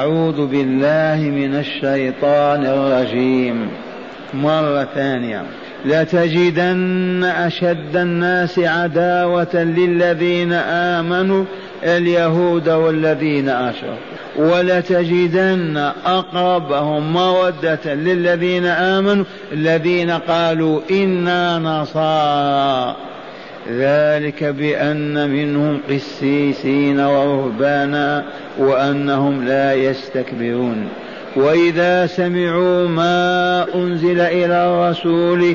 أعوذ بالله من الشيطان الرجيم. مرة ثانية. لتجدن أشد الناس عداوة للذين آمنوا اليهود والذين أشركوا. ولتجدن أقربهم مودة للذين آمنوا الذين قالوا إنا نصارى. ذلك بأن منهم قسيسين ورهبانا وأنهم لا يستكبرون. وإذا سمعوا ما أنزل إلى الرسول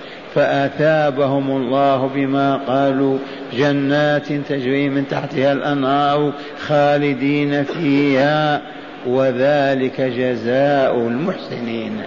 فأثابهم الله بما قالوا. جنات تجري من تحتها الأنهار خالدين فيها وذلك جزاء المحسنين.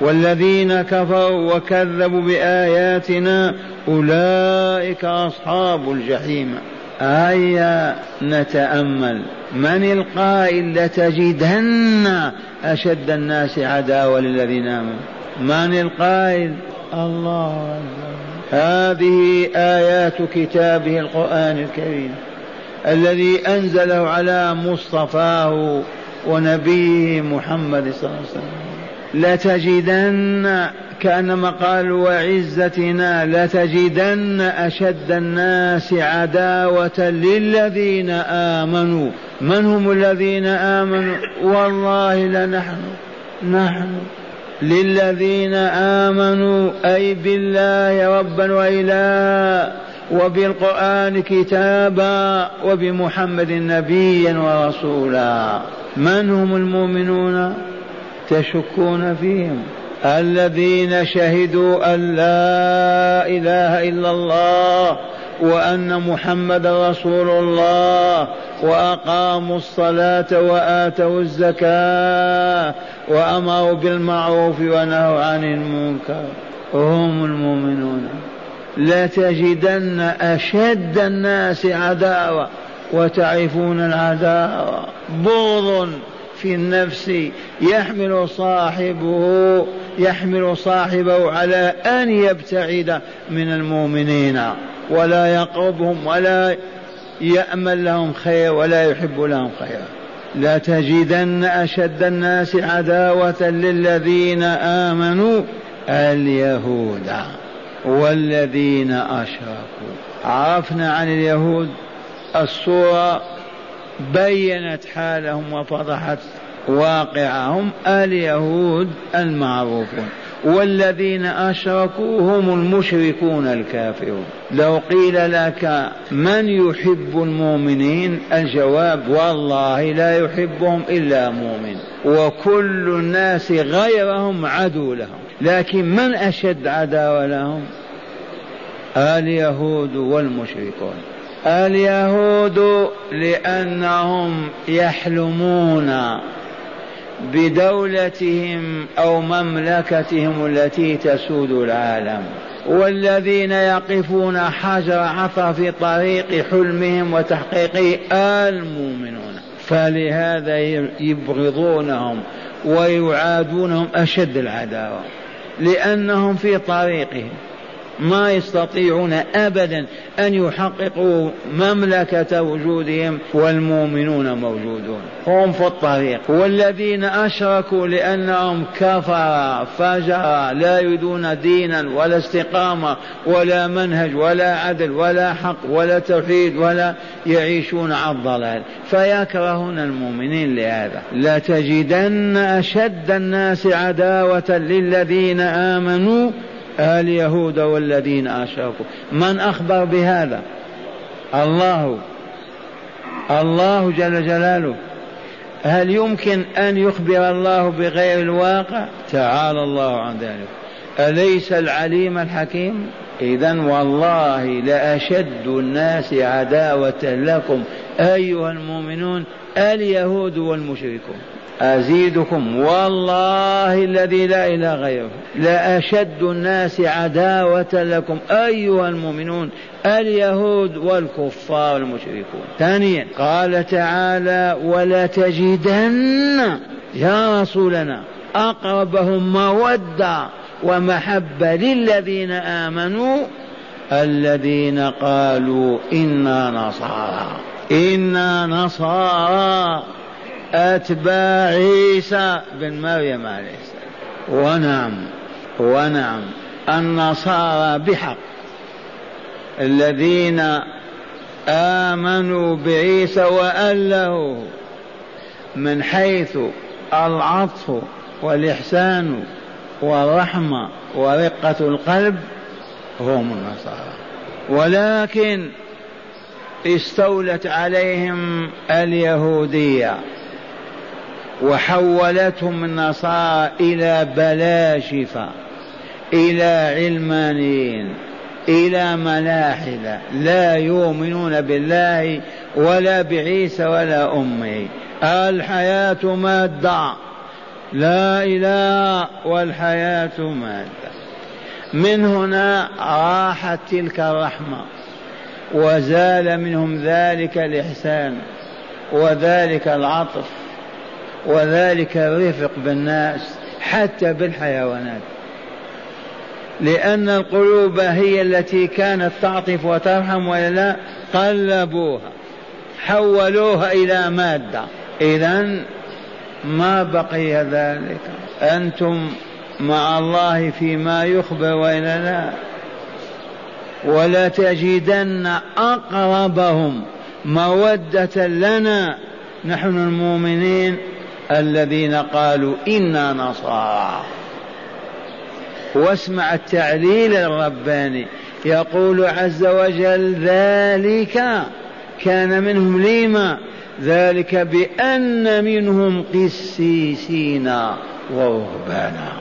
والذين كفروا وكذبوا بآياتنا أولئك أصحاب الجحيم. هيا نتأمل. من القائل لتجدن أشد الناس عداوة للذين آمنوا؟ من القائل؟ الله أكبر. هذه آيات كتابه القرآن الكريم الذي أنزله على مصطفاه ونبيه محمد صلى الله عليه وسلم. لتجدن كأنما قال وعزتنا لتجدن أشد الناس عداوة للذين آمنوا. من هم الذين آمنوا؟ والله لنحن نحن. للذين آمنوا أي بالله ربا وإلها وبالقرآن كتابا وبمحمد نبيا ورسولا. من هم المؤمنون؟ تشكون فيهم. الذين شهدوا أن لا إله إلا الله وأن محمد رسول الله وأقاموا الصلاة وآتوا الزكاة وأمروا بالمعروف ونهوا عن المنكر. هم المؤمنون. لتجدن أشد الناس عداوة وتعرفون العداوة. بغض في النفس يحمل صاحبه يحمل صاحبه على أن يبتعد من المؤمنين. ولا يقربهم ولا يأمل لهم خير ولا يحب لهم خيرا. لتجدن أشد الناس عداوة للذين آمنوا اليهود والذين أشركوا. عرفنا عن اليهود الصورة بينت حالهم وفضحت واقعهم اليهود المعروفون. والذين أشركوا هم المشركون الكافرون. لو قيل لك من يحب المؤمنين الجواب والله لا يحبهم إلا مؤمن وكل الناس غيرهم عدو لهم. لكن من أشد عداوة لهم؟ اليهود والمشركون. اليهود لأنهم يحلمون بدولتهم أو مملكتهم التي تسود العالم. والذين يقفون حجر عثر في طريق حلمهم وتحقيقه المؤمنون. فلهذا يبغضونهم ويعادونهم أشد العداوة. لأنهم في طريقهم. ما يستطيعون ابدا أن يحققوا مملكة وجودهم والمؤمنون موجودون. هم في الطريق. والذين أشركوا لأنهم كفر فجر لا يريدون دينا ولا استقامة ولا منهج ولا عدل ولا حق ولا توحيد ولا يعيشون على الضلال. فيكرهون المؤمنين لهذا. لتجدن أشد الناس عداوة للذين آمنوا اليهود والذين أشركوا من أخبر بهذا؟ الله. الله جل جلاله. هل يمكن أن يخبر الله بغير الواقع؟ تعالى الله عن ذلك. أليس العليم الحكيم؟ إذا والله لأشد الناس عداوة لكم أيها المؤمنون اليهود والمشركون. أزيدكم. والله الذي لا إله غيره. لأشد الناس عداوة لكم. أيها المؤمنون اليهود والكفار المشركون. ثانيا قال تعالى ولا تجدن يا رسولنا أقربهم مودة ومحبة للذين آمنوا. الذين قالوا إنا نصارى إنا نصارى. أتباع عيسى بن مريم عليه السلام. ونعم ونعم. النصارى بحق. الذين آمنوا بعيسى وألهوه من حيث العطف والإحسان والرحمة ورقة القلب هم النصارى. ولكن استولت عليهم اليهودية. وحولتهم النصارى إلى بلاشفة إلى علمانيين إلى ملاحدة. لا يؤمنون بالله ولا بعيسى ولا أمه. الحياة مادة. لا إله والحياة مادة. من هنا راحت تلك الرحمة وزال منهم ذلك الإحسان وذلك العطف. وذلك الرفق بالناس حتى بالحيوانات. لأن القلوب هي التي كانت تعطف وترحم ولا قلبوها حولوها إلى مادة. إذا ما بقي ذلك؟ أنتم مع الله فيما يخبر وإلا لا. ولا تجدن أقربهم مودة لنا. نحن المؤمنين الذين قالوا إنا نصارى. واسمع التعليل الرباني. يقول عز وجل ذلك كان منهم لما ذلك بأن منهم قسيسين ورهبانا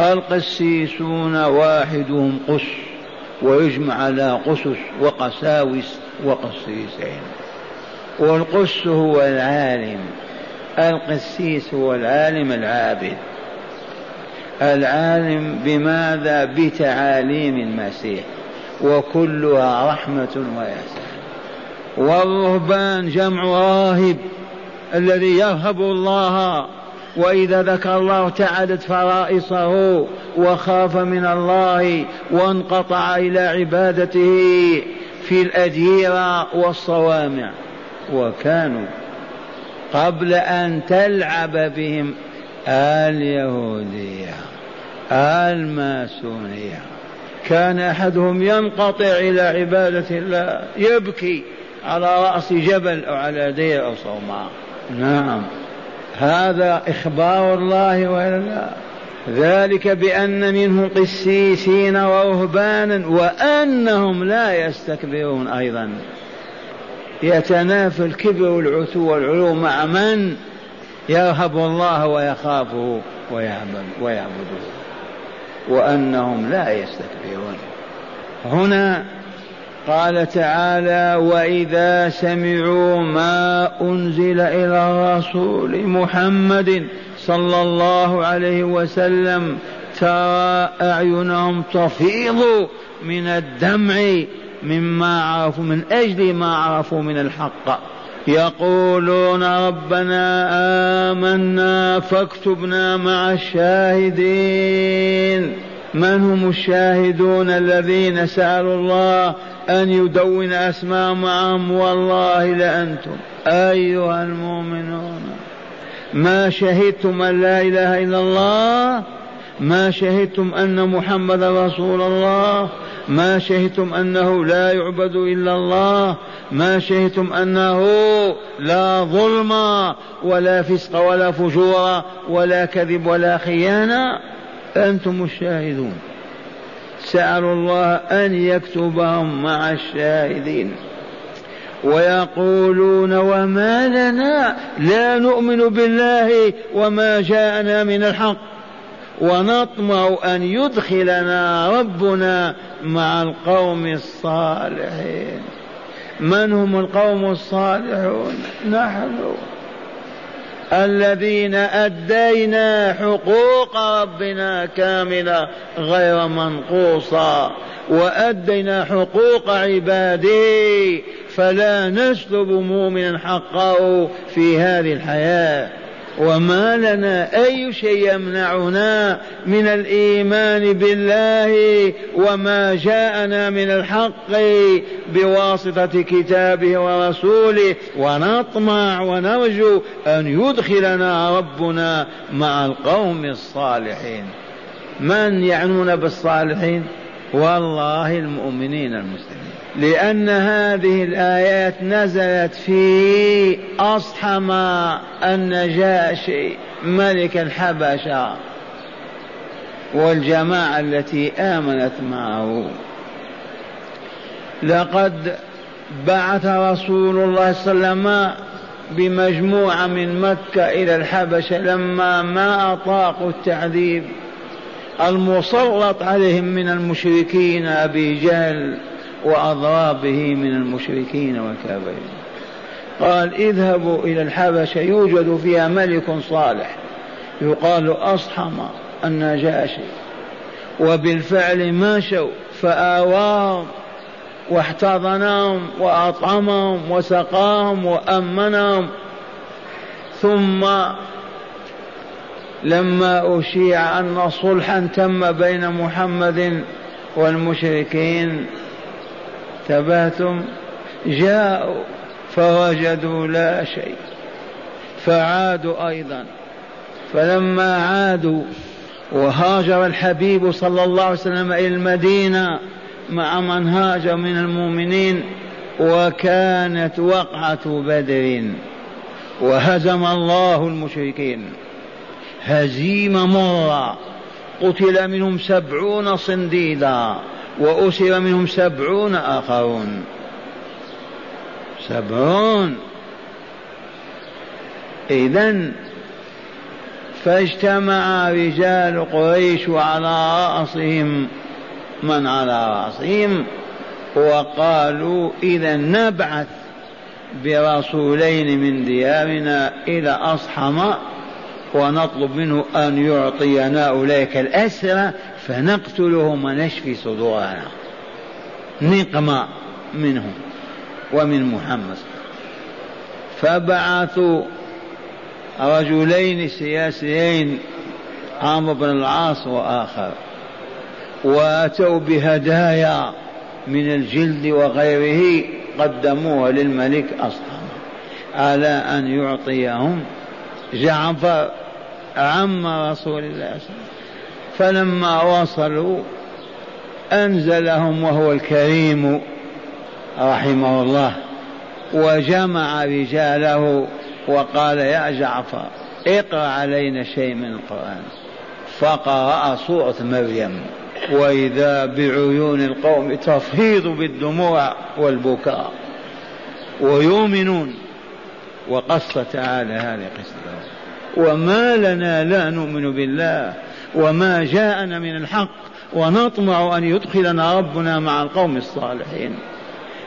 القسيسون واحدهم قس ويجمع على قسس وقساوس وقسيسين. والقس هو العالم. القسيس هو العالم العابد. العالم بماذا؟ بتعاليم المسيح. وكلها رحمة وإحسان والرهبان جمع راهب الذي يرهب الله. وإذا ذكر الله تعدت فرائصه وخاف من الله وانقطع إلى عبادته في الأديرة والصوامع. وكانوا قبل أن تلعب بهم اليهودية الماسونية كان أحدهم ينقطع إلى عبادة الله يبكي على رأس جبل أو على دير أو صومعة. نعم. هذا إخبار الله وإلا ذلك بأن منهم قسيسين ورهبانا وأنهم لا يستكبرون أيضا. يتنافى الكبر والعتو والعلو مع من يرهب الله ويخافه ويعبد ويعبده. وأنهم لا يستكبرون. هنا قال تعالى وإذا سمعوا ما أنزل إلى الرسول محمد صلى الله عليه وسلم ترى أعينهم تفيض من الدمع مما عرفوا من أجل ما عرفوا من الحق. يقولون ربنا آمنا فاكتبنا مع الشاهدين. من هم الشاهدون الذين سألوا الله أن يدون أسماء معهم؟ والله لأنتم أيها المؤمنون. ما شهدتم أن لا إله إلا الله ما شهدتم أن محمد رسول الله ما شهدتم أنه لا يعبد إلا الله ما شهدتم أنه لا ظلم ولا فسق ولا فجور ولا كذب ولا خيانة. أنتم الشاهدون. سألوا الله أن يكتبهم مع الشاهدين. ويقولون وما لنا لا نؤمن بالله وما جاءنا من الحق. ونطمع أن يدخلنا ربنا مع القوم الصالحين. من هم القوم الصالحون؟ نحن. الذين أدينا حقوق ربنا كاملة غير منقوصة وأدينا حقوق عباده فلا نسلب مؤمنا حقه في هذه الحياة. وما لنا أي شيء يمنعنا من الإيمان بالله وما جاءنا من الحق بواسطة كتابه ورسوله. ونطمع ونرجو أن يدخلنا ربنا مع القوم الصالحين. من يعنون بالصالحين؟ والله المؤمنين المسلمين. لأن هذه الآيات نزلت في أصحم النجاشي ملك الحبشة والجماعة التي آمنت معه. لقد بعث رسول الله صلى الله عليه وسلم بمجموعة من مكة إلى الحبشة لما ما أطاقوا التعذيب المسلط عليهم من المشركين أبي جهل. وأضرابه من المشركين والكافرين. قال اذهبوا إلى الحبشة يوجد فيها ملك صالح. يقال أصحم النجاشي وبالفعل مشوا فآواهم واحتضنهم وأطعمهم وسقاهم وأمنهم. ثم لما أشيع أن صلحا تم بين محمد والمشركين تباتم جاءوا فوجدوا لا شيء فعادوا أيضا فلما عادوا وهاجر الحبيب صلى الله عليه وسلم إلى المدينة مع من هاجر من المؤمنين وكانت وقعة بدر وهزم الله المشركين. هزيمة مرة قتل منهم سبعون صنديدا. وأسر منهم سبعون آخرون. سبعون. إذا فاجتمع رجال قريش وعلى رأسهم. من على رأسهم؟ وقالوا إذا نبعث برسولين من ديارنا إلى أصحم ونطلب منه أن يعطينا أولئك الأسرى فنقتلهم ونشفي صدورنا نقمة منهم ومن محمد. فبعثوا رجلين سياسيين عمرو بن العاص وآخر وأتوا بهدايا من الجلد وغيره قدموها للملك أصحاب على أن يعطيهم. جعفر عم رسول الله صلى الله عليه وسلم. فلما وصلوا أنزلهم وهو الكريم رحمه الله وجمع رجاله وقال يا جعفر اقرأ علينا شيء من القرآن. فقرأ سورة مريم. وإذا بعيون القوم تفيض بالدموع والبكاء. ويؤمنون. وقص تعالى هذه قصة. وما لنا لا نؤمن بالله وما جاءنا من الحق ونطمع أن يدخلنا ربنا مع القوم الصالحين.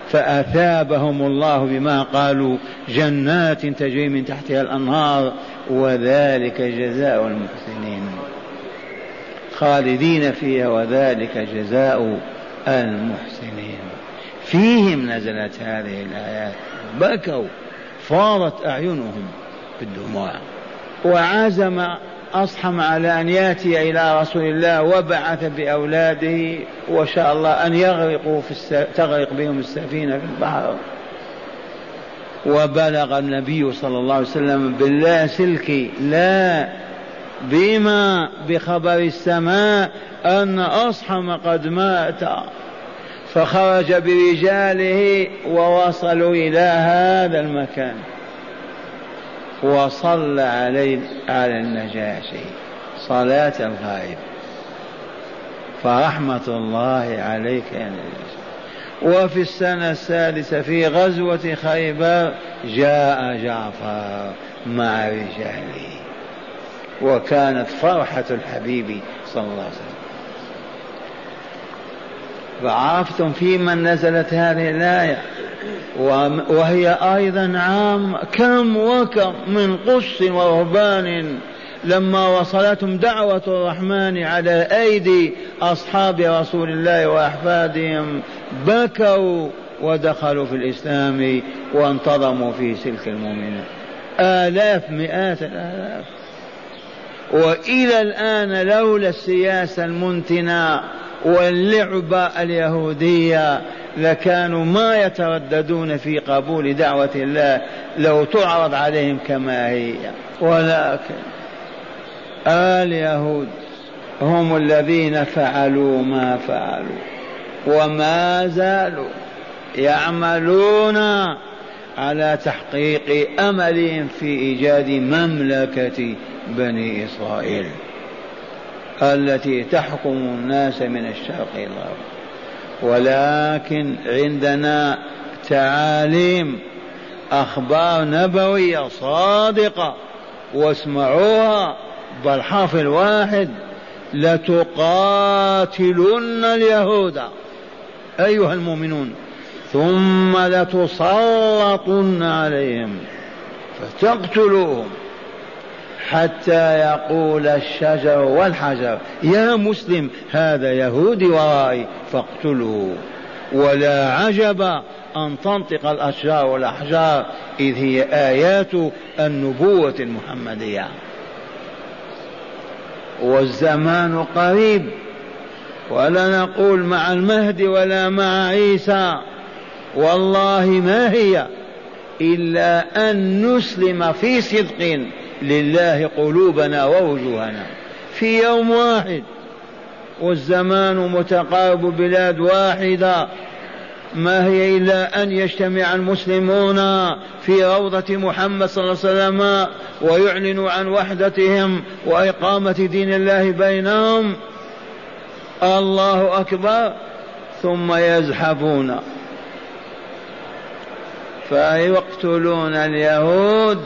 فأثابهم الله بما قالوا جنات تجري من تحتها الأنهار وذلك جزاء المحسنين. خالدين فيها وذلك جزاء المحسنين. فيهم نزلت هذه الآيات. بكوا فاضت أعينهم بالدموع. وعزم أصحم على أن يأتي إلى رسول الله وبعث بأولاده وشاء الله أن يغرقوا في الس... تغرق بهم السفينة في البحر. وبلغ النبي صلى الله عليه وسلم باللاسلكي لا بما بخبر السماء أن أصحم قد مات. فخرج برجاله ووصلوا إلى هذا المكان. وصلى عليه على النجاشي صلاة الغائب. فرحمة الله عليك يا نجاشي وفي السنة السادسة في غزوة خيبر جاء جعفر مع رجاله. وكانت فرحة الحبيب صلى الله عليه وسلم. فعرفتم في من نزلت هذه الآية؟ وهي أيضا عام كم وكم من قس ورهبان. لما وصلتهم دعوة الرحمن على أيدي أصحاب رسول الله وأحفادهم بكوا ودخلوا في الإسلام وانتظموا في سلك المؤمنين. آلاف مئات الآلاف. وإلى الآن لولا السياسة المنتنة واللعبة اليهودية لكانوا ما يترددون في قبول دعوة الله لو تعرض عليهم كما هي. ولكن اليهود هم الذين فعلوا ما فعلوا وما زالوا يعملون على تحقيق أملهم في إيجاد مملكة بني إسرائيل. التي تحكم الناس من الشرق إلى الغرب ولكن عندنا تعاليم أخبار نبوية صادقة واسمعوها بالحرف الواحد لتقاتلن اليهود. أيها المؤمنون ثم لتسلطن عليهم فتقتلوهم. حتى يقول الشجر والحجر يا مسلم هذا يهودي ورائي فاقتلوه. ولا عجب أن تنطق الأشجار والأحجار إذ هي آيات النبوة المحمدية. والزمان قريب ولا نقول مع المهدي ولا مع عيسى. والله ما هي إلا أن نسلم في صدق. لله قلوبنا ووجوهنا. في يوم واحد والزمان متقارب بلاد واحدة ما هي إلا أن يجتمع المسلمون في روضة محمد صلى الله عليه وسلم ويعلنوا عن وحدتهم وإقامة دين الله بينهم. الله أكبر. ثم يزحفون. فيقتلون اليهود.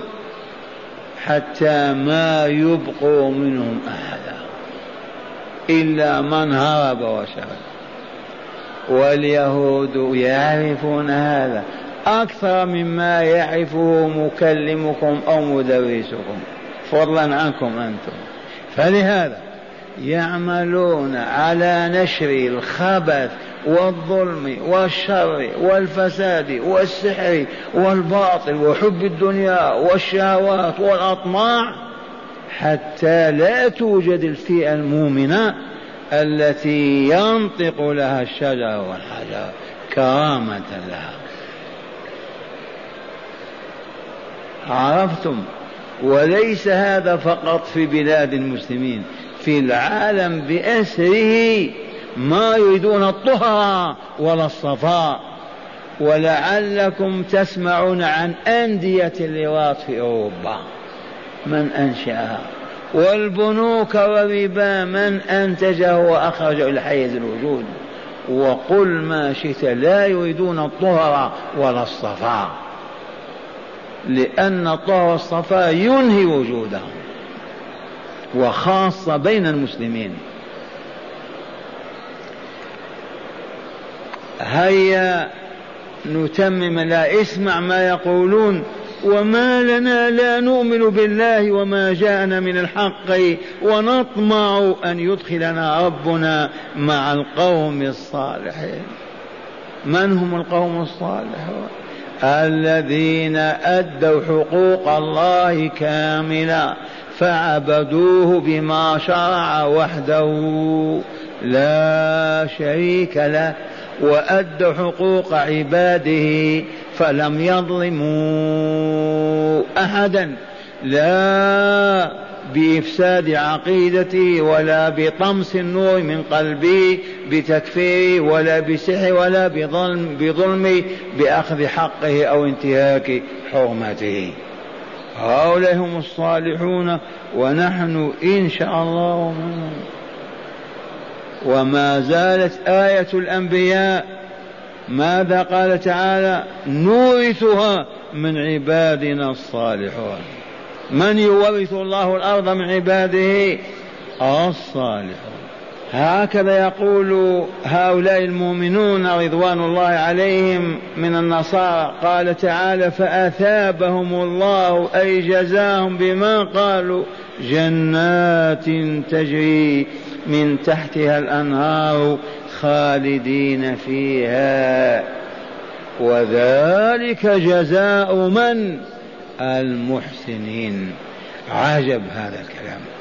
حتى ما يبقوا منهم أحدا إلا من هرب وشرد واليهود يعرفون هذا. أكثر مما يعرفه مكلمكم أو مدرسكم. فضلا عنكم أنتم. فلهذا يعملون على نشر الخبث والظلم والشر والفساد والسحر والباطل وحب الدنيا والشهوات والأطماع حتى لا توجد الفئة المؤمنة التي ينطق لها الشجر والحجر كرامة لها. عرفتم؟ وليس هذا فقط في بلاد المسلمين. في العالم بأسره ما يريدون الطهر ولا الصفاء. ولعلكم تسمعون عن أندية اللواط في أوروبا. من أنشأها؟ والبنوك والربا من أنتجه وأخرجه إلى حيز الوجود. وقل ما شئت لا يريدون الطهر ولا الصفاء. لأن الطهر والصفاء ينهي وجودهم. وخاصة بين المسلمين. هيا نتمم لا اسمع ما يقولون. وما لنا لا نؤمن بالله وما جاءنا من الحق ونطمع أن يدخلنا ربنا مع القوم الصالحين. من هم القوم الصالحون؟ الذين أدوا حقوق الله كاملة. فعبدوه بما شرع وحده. لا شريك له. وأدوا حقوق عباده فلم يظلموا أحدا. لا بإفساد عقيدته ولا بطمس النور من قلبه بتكفيره ولا بسحر ولا بظلم بظلم بأخذ حقه أو انتهاك حرمته. هؤلاء هم الصالحون ونحن إن شاء الله منهم وما زالت آية الأنبياء ماذا قال تعالى؟ نورثها من عبادنا الصالحون. من يورث الله الأرض من عباده؟ الصالحون. هكذا يقول هؤلاء المؤمنون رضوان الله عليهم من النصارى. قال تعالى فأثابهم الله أي جزاهم بما قالوا جنات تجري من تحتها الأنهار خالدين فيها. وذلك جزاء من؟ المحسنين. عجب هذا الكلام.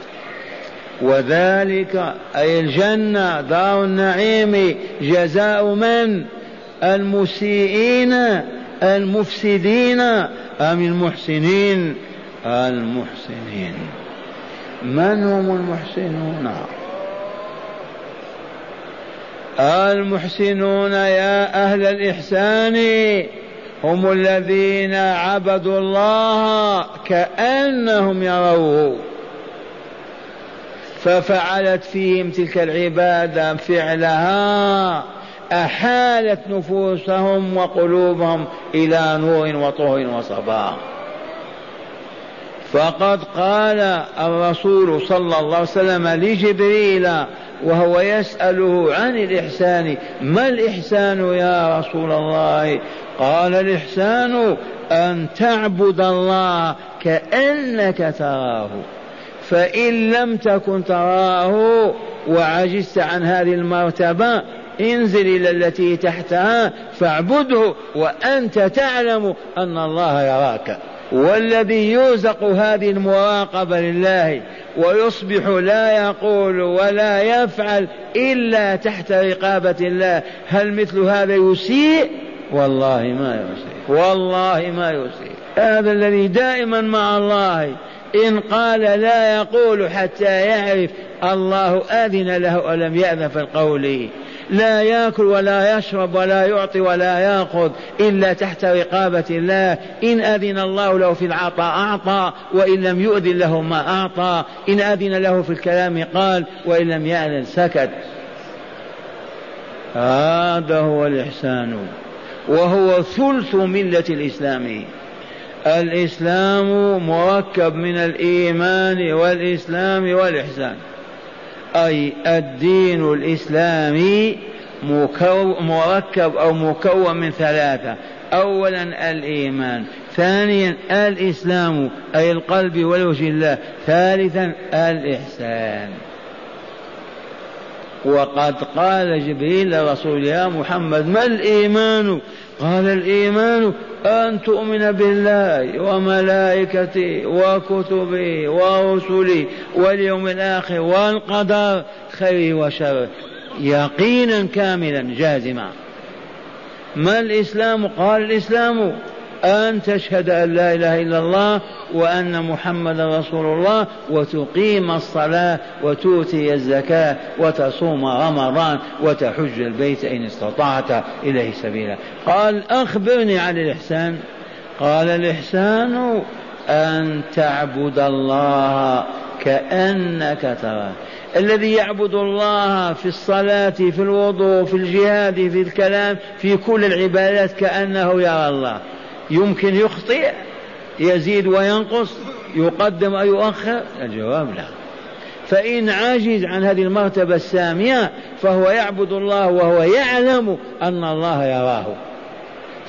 وذلك أي الجنة دار النعيم جزاء من؟ المسيئين المفسدين. أم المحسنين؟ المحسنين. من هم المحسنون؟ المحسنون يا أهل الإحسان هم الذين عبدوا الله كأنهم يروه. ففعلت فيهم تلك العبادة فعلها أحالت نفوسهم وقلوبهم إلى نور وطهر وصفاء. فقد قال الرسول صلى الله عليه وسلم لجبريل وهو يسأله عن الإحسان ما الإحسان يا رسول الله؟ قال الإحسان أن تعبد الله كأنك تراه. فإن لم تكن تراه وعجزت عن هذه المرتبة انزل إلى التي تحتها فاعبده وأنت تعلم أن الله يراك. والذي يرزق هذه المراقبة لله ويصبح لا يقول ولا يفعل إلا تحت رقابة الله. هل مثل هذا يسيء؟ والله ما يسيء. والله ما يسيء. هذا الذي دائما مع الله إن قال لا يقول حتى يعرف الله آذن له ألم يأذن في القول. لا يأكل ولا يشرب ولا يعطي ولا يأخذ إلا تحت رقابة الله. إن أذن الله له في العطاء أعطى وإن لم يؤذن له ما أعطى. إن أذن له في الكلام قال وإن لم يأذن سكت. هذا هو الإحسان. وهو ثلث ملة الإسلام. الإسلام مركب من الإيمان والإسلام والإحسان. أي الدين الإسلامي مركب أو مكون من ثلاثة. أولا الإيمان ثانيا الإسلام أي القلب والوجه الله ثالثا الإحسان. وقد قال جبريل لرسول يا محمد ما الإيمان؟ قال الإيمان أن تؤمن بالله وملائكته وكتبه ورسله واليوم الآخر والقدر خير وشر. يقينا كاملا جازما. ما الإسلام؟ قال الإسلام أن تشهد أن لا إله إلا الله وأن محمدا رسول الله وتقيم الصلاة وتؤتي الزكاة وتصوم رمضان وتحج البيت إن استطعت إليه سبيلا. قال أخبرني عن الإحسان. قال الإحسان أن تعبد الله كأنك تراه. الذي يعبد الله في الصلاة في الوضوء في الجهاد في الكلام في كل العبادات كأنه يرى الله. يمكن يخطئ يزيد وينقص يقدم أو يؤخر؟ الجواب لا. فإن عجز عن هذه المرتبة السامية فهو يعبد الله وهو يعلم أن الله يراه.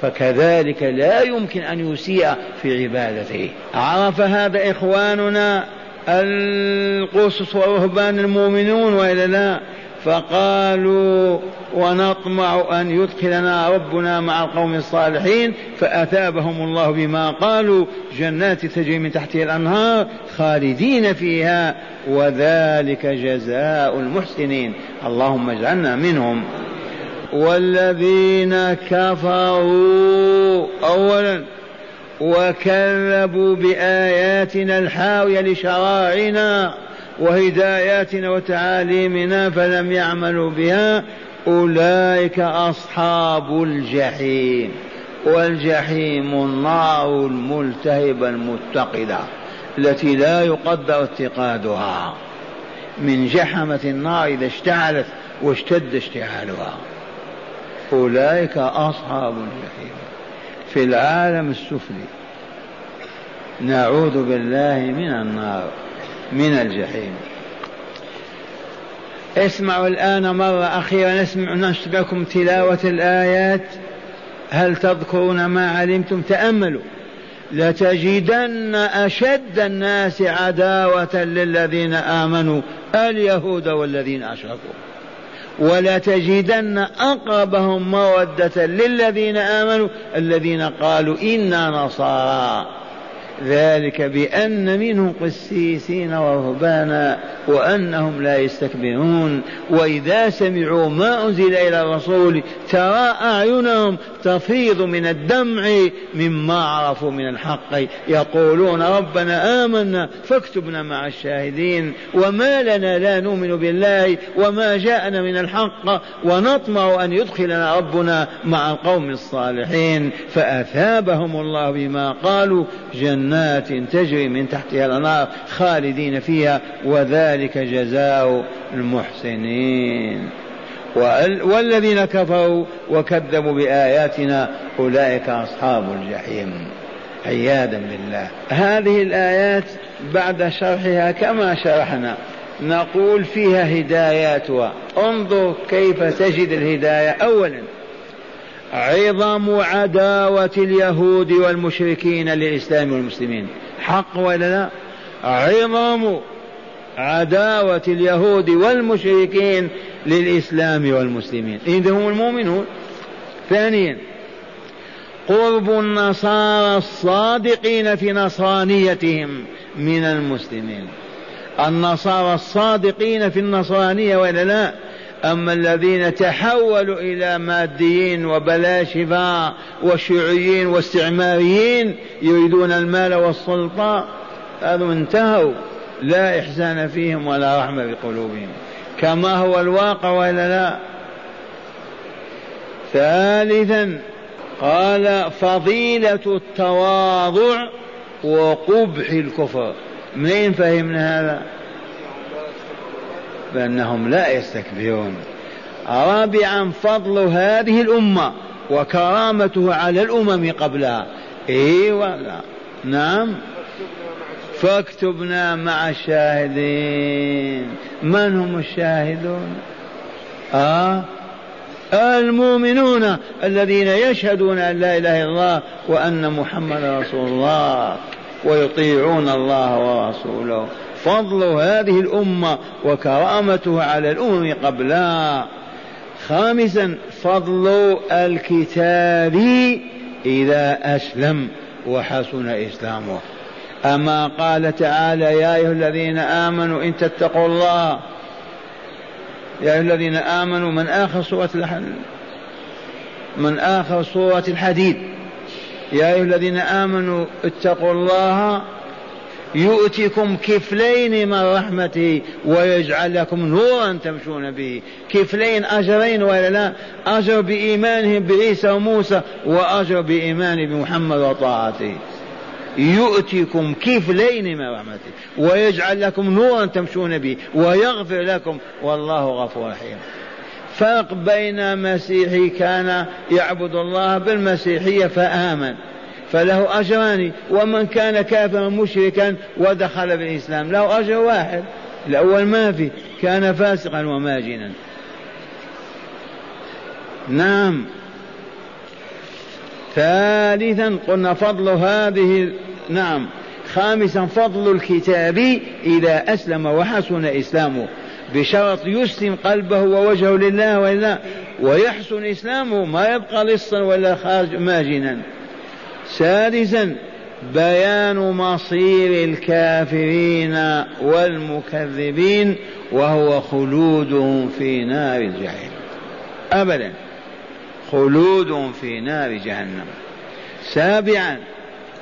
فكذلك لا يمكن أن يسيء في عبادته. عرف هذا إخواننا القصص والرهبان المؤمنون وإلا لا؟ فقالوا ونطمع أن يدخلنا ربنا مع القوم الصالحين فأثابهم الله بما قالوا. جنات تجري من تحتها الأنهار خالدين فيها وذلك جزاء المحسنين. اللهم اجعلنا منهم. والذين كفروا أولا وكذبوا بآياتنا الحاوية لشرائعنا وهداياتنا وتعاليمنا فلم يعملوا بها أولئك أصحاب الجحيم والجحيم النار الملتهبة المتقدة التي لا يقدر اتقادها من جحمة النار إذا اشتعلت واشتد اشتعالها. أولئك أصحاب الجحيم. في العالم السفلي نعوذ بالله من النار. من الجحيم. اسمعوا الآن مرة أخيرة نسمع نسمعكم تلاوة الآيات. هل تذكرون ما علمتم؟ تأملوا. لتجدن أشد الناس عداوة للذين آمنوا اليهود والذين أشركوا. ولتجدن أقربهم مودة للذين آمنوا الذين قالوا إنا نصارى. ذلك بأن منهم قسيسين ورهبانا وأنهم لا يستكبرون. وإذا سمعوا ما أنزل إلى الرسول ترى أعينهم تفيض من الدمع مما عرفوا من الحق. يقولون ربنا آمنا فاكتبنا مع الشاهدين. وما لنا لا نؤمن بالله وما جاءنا من الحق ونطمع أن يدخلنا ربنا مع القوم الصالحين. فأثابهم الله بما قالوا جنات تجري من تحتها الأنهار خالدين فيها وذلك جزاء المحسنين. والذين كفروا وكذبوا بآياتنا أولئك أصحاب الجحيم. عياذا بالله. هذه الآيات بعد شرحها كما شرحنا نقول فيها هداياتها. انظر كيف تجد الهداية. أولا عظم عداوة اليهود والمشركين للإسلام والمسلمين. حق ولا لا؟ عظم عداوة اليهود والمشركين للإسلام والمسلمين. إذ هم المؤمنون. ثانيا قرب النصارى الصادقين في نصرانيتهم من المسلمين. النصارى الصادقين في النصرانية ولا لا؟ أما الذين تحولوا إلى ماديين وبلاشفة وشيوعيين واستعماريين يريدون المال والسلطة هذا انتهوا. لا إحسان فيهم ولا رحمة بقلوبهم كما هو الواقع وإلا لا. ثالثا قال فضيلة التواضع وقبح الكفر. منين فهمنا هذا؟ بأنهم لا يستكبرون. رابعا فضل هذه الأمة وكرامته على الأمم قبلها. إيه ولا نعم. فاكتبنا مع الشاهدين. من هم الشاهدون؟ آه. المؤمنون الذين يشهدون أن لا إله إلا الله وأن محمد رسول الله ويطيعون الله ورسوله. فضل هذه الأمة وكرامته على الأمم قبلها. خامسا فضل الكتاب إذا أسلم وحسن إسلامه. أما قال تعالى يا أيها الذين آمنوا إن تتقوا الله. يا أيها الذين آمنوا من آخر سورة من آخر سورة الحديد. يا أيها الذين آمنوا اتقوا الله يؤتكم كفلين من رحمته ويجعل لكم نورا تمشون به. كفلين أجرين ولا لا أجر بإيمانهم بعيسى وموسى وأجر بإيمان بمحمد وطاعته. يؤتكم كفلين من رحمته ويجعل لكم نورا تمشون به ويغفر لكم والله غفور رحيم. فرق بين مسيحي كان يعبد الله بالمسيحية فآمن. فله أجران ومن كان كافرا مشركا ودخل بالإسلام. له أجر واحد الأول ما في كان فاسقا وماجنا. نعم. ثالثا قلنا فضل هذه نعم. خامسا فضل الكتاب إذا أسلم وحسن إسلامه بشرط يسلم قلبه ووجهه لله وإلا ويحسن إسلامه ما يبقى لصا ولا خارج ماجنا. سادسا بيان مصير الكافرين والمكذبين وهو خلودهم في نار الجحيم أبدا خلود في نار جهنم. سابعا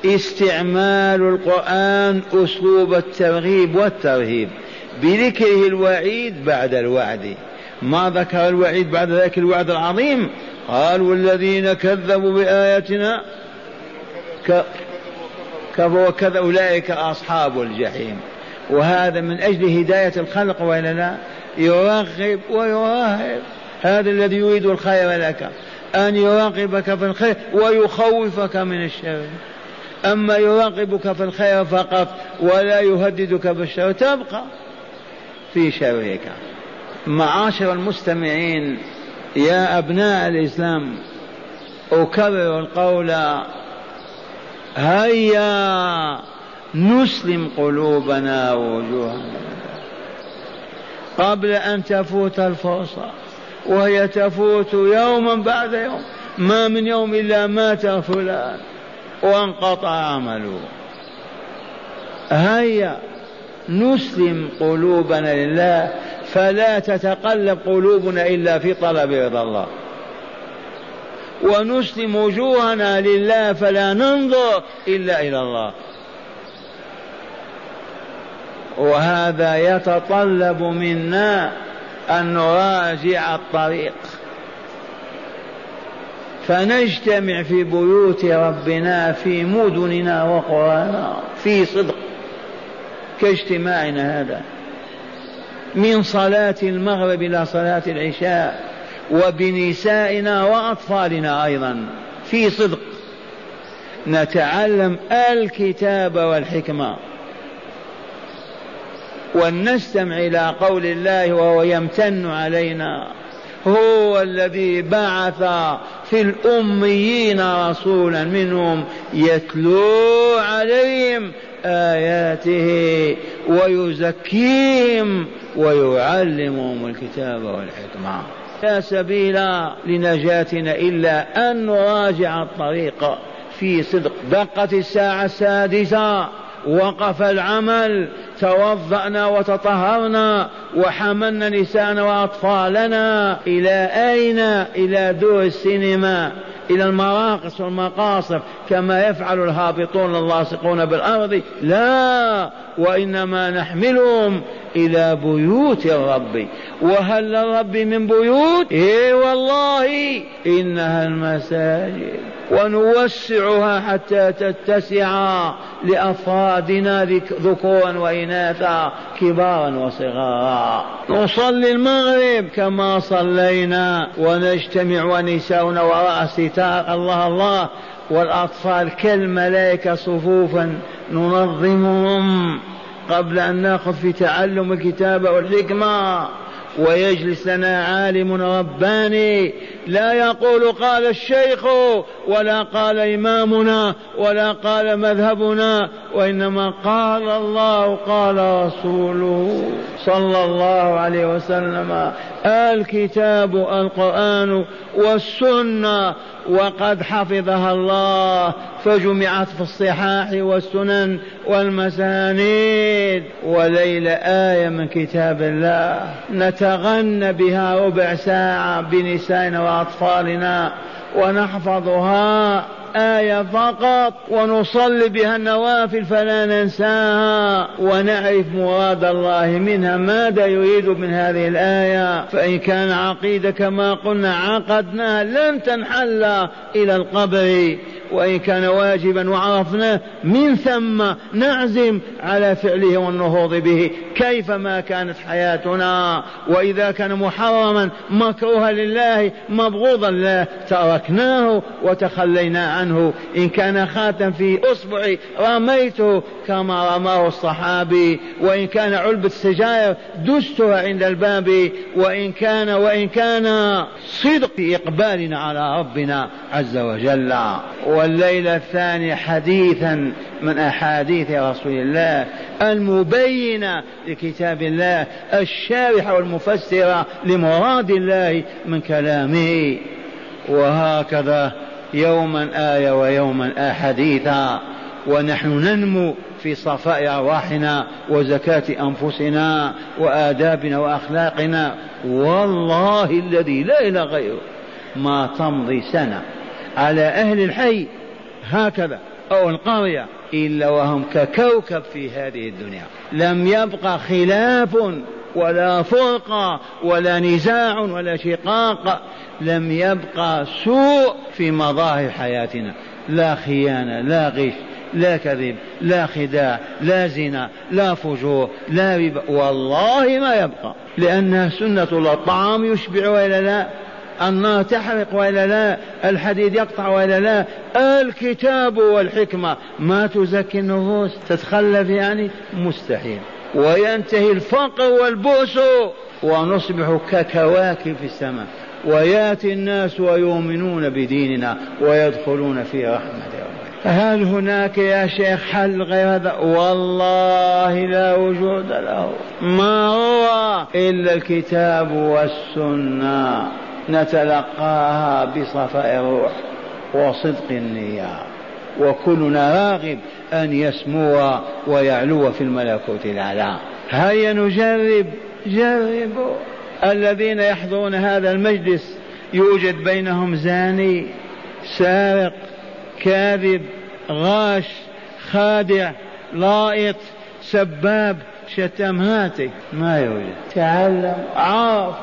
استعمال القرآن أسلوب الترغيب والترهيب بذكره الوعيد بعد الوعد. ما ذكر الوعيد بعد ذلك الوعد العظيم؟ قال والذين كذبوا بآياتنا كفروا وكذا أولئك أصحاب الجحيم. وهذا من أجل هداية الخلق وإلا لا يرغب ويراهب هذا الذي يريد الخير لك. أن يراقبك في الخير ويخوفك من الشر. أما يراقبك في الخير فقط ولا يهددك بالشر تبقى في شرك. معاشر المستمعين يا أبناء الإسلام أكرر القول هيا نسلم قلوبنا ووجوهنا. قبل أن تفوت الفرصة وهي تفوت يوما بعد يوم ما من يوم إلا مات فلان وانقطع عمله. هيا نسلم قلوبنا لله فلا تتقلب قلوبنا إلا في طلب رضا الله. ونسلم وجوهنا لله فلا ننظر إلا إلى الله. وهذا يتطلب منا أن نراجع الطريق. فنجتمع في بيوت ربنا في مدننا وقرانا في صدق كاجتماعنا هذا. من صلاة المغرب إلى صلاة العشاء. وبنسائنا وأطفالنا أيضا. في صدق. نتعلم الكتاب والحكمة. ولنستمع إلى قول الله وهو يمتن علينا. هو الذي بعث في الأميين رسولا منهم يتلو عليهم آياته ويزكيهم ويعلمهم الكتاب والحكمة. لا سبيل لنجاتنا إلا أن نراجع الطريق في صدق. دقت الساعة السادسة وقف العمل توضأنا وتطهرنا وحملنا نساءنا وأطفالنا. إلى أين؟ إلى دور السينما إلى المراقص والمقاصف كما يفعل الهابطون اللاصقون بالأرض. لا وإنما نحملهم إلى بيوت الرب. وهل الرب من بيوت؟ إيه والله إنها المساجد. ونوسعها حتى تتسع لأفرادنا ذكورا وإناثا كبارا وصغارا. نصلي المغرب كما صلينا ونجتمع ونساؤنا وراء ستار الله الله والأطفال كالملائكة صفوفا ننظمهم. قبل أن نأخذ في تعلم الكتاب والحكمة. ويجلس لنا عالم رباني. لا يقول قال الشيخ ولا قال إمامنا ولا قال مذهبنا وإنما قال الله قال رسوله. صلى الله عليه وسلم. الكتاب القرآن والسنة وقد حفظها الله فجمعت في الصحاح والسنن والمسانيد وليلة آية من كتاب الله. نتغنى بها ربع ساعة بنسائنا وأطفالنا ونحفظها آية فقط ونصلي بها النوافل فلا ننساها ونعرف مراد الله منها. ماذا يريد من هذه الآية؟ فإن كان عقيدة كما قلنا عقدناها لن تنحل إلى القبر. وإن كان واجبا وعرفناه من ثم نعزم على فعله والنهوض به. كيفما كانت حياتنا؟ وإذا كان محرما مكروها لله مبغوضا له تركناه وتخلينا عنه. إن كان خاتم في أصبعي رميته كما رماه الصحابي. وإن كان علبة سجاير دستها عند الباب. وإن كان وإن كان صدق إقبالنا على ربنا عز وجل. والليلة الثانية حديثا من أحاديث رسول الله المبينة لكتاب الله الشارحة والمفسرة لمراد الله من كلامه. وهكذا يوما آية ويوما أحاديثا. ونحن ننمو في صفاء أرواحنا وزكاة أنفسنا وآدابنا وأخلاقنا. والله الذي لا إله غيره. ما تمضي سنة. على أهل الحي هكذا أو القرية إلا وهم ككوكب في هذه الدنيا. لم يبق خلاف ولا فرقة ولا نزاع ولا شقاق. لم يبقى سوء في مظاهر حياتنا. لا خيانة لا غش لا كذب لا خداع لا زنا لا فجور لا ربا. والله ما يبقى. لأنها سنة الله. الطعام يشبع وإلا لا؟ النار تحرق وإلا لا الحديد يقطع وإلا لا. الكتاب والحكمة. ما تزكي النفوس تتخلف يعني مستحيل. وينتهي الفقر والبؤس ونصبح ككواكب في السماء. وياتي الناس ويؤمنون بديننا ويدخلون في رحمة هل هناك يا شيخ حل غير هذا؟ والله لا وجود له. ما هو إلا الكتاب والسنة. نتلقاها بصفاء الروح وصدق النية. وكلنا راغب أن يسمو ويعلو في الملكوت الأعلى. هيا نجرب جربوا. الذين يحضرون هذا المجلس يوجد بينهم زاني سارق كاذب غاش خادع لائط سباب شتم هاتي ما يوجد. تعلم. عاف